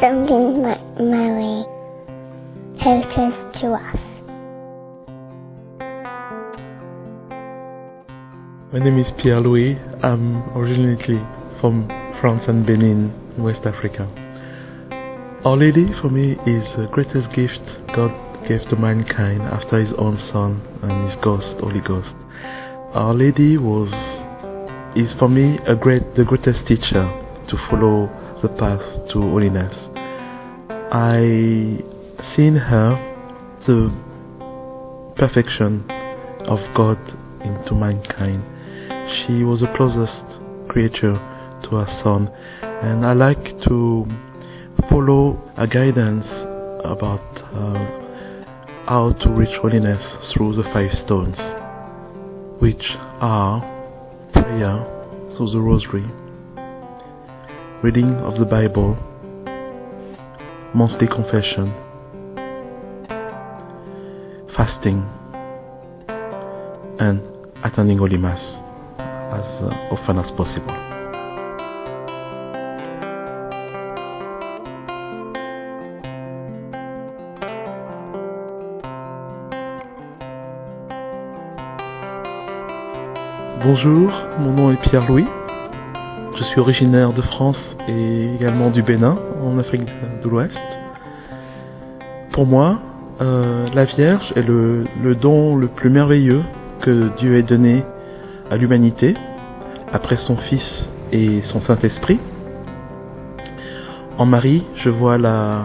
something that Mary us to us. My name is Pierre Louis. I'm originally from France and Benin, West Africa. Our Lady for me is the greatest gift God gave to mankind after His own Son and His Ghost, Holy Ghost. Our Lady was is for me a great the greatest teacher to follow the path to holiness. I see in her the perfection of God into mankind. She was the closest creature to her son, and I like to follow a guidance about uh, how to reach holiness through the five stones, which are prayer through the rosary, reading of the Bible, monthly confession, fasting, and attending Holy Mass as uh, often as possible. Bonjour, mon nom est Pierre Louis. Je suis originaire de France et également du Bénin, en Afrique de l'Ouest. Pour moi, euh, la Vierge est le, don le plus merveilleux que Dieu ait donné à l'humanité, après son Fils et son Saint-Esprit. En Marie, je vois la,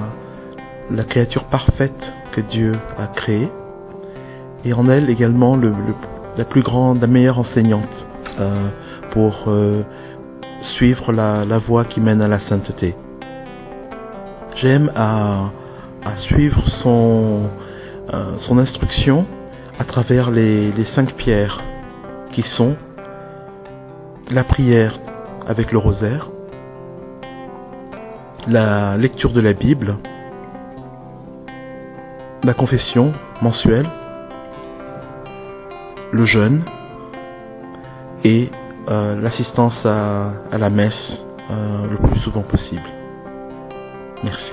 créature parfaite que Dieu a créée, et en elle également le, le- la plus grande, la meilleure enseignante euh, pour euh, suivre la, la voie qui mène à la sainteté. J'aime à, à suivre son, euh, son instruction à travers les, les cinq pierres qui sont la prière avec le rosaire, la lecture de la Bible, la confession mensuelle, le jeûne et euh, l'assistance à, la messe euh, le plus souvent possible. Merci.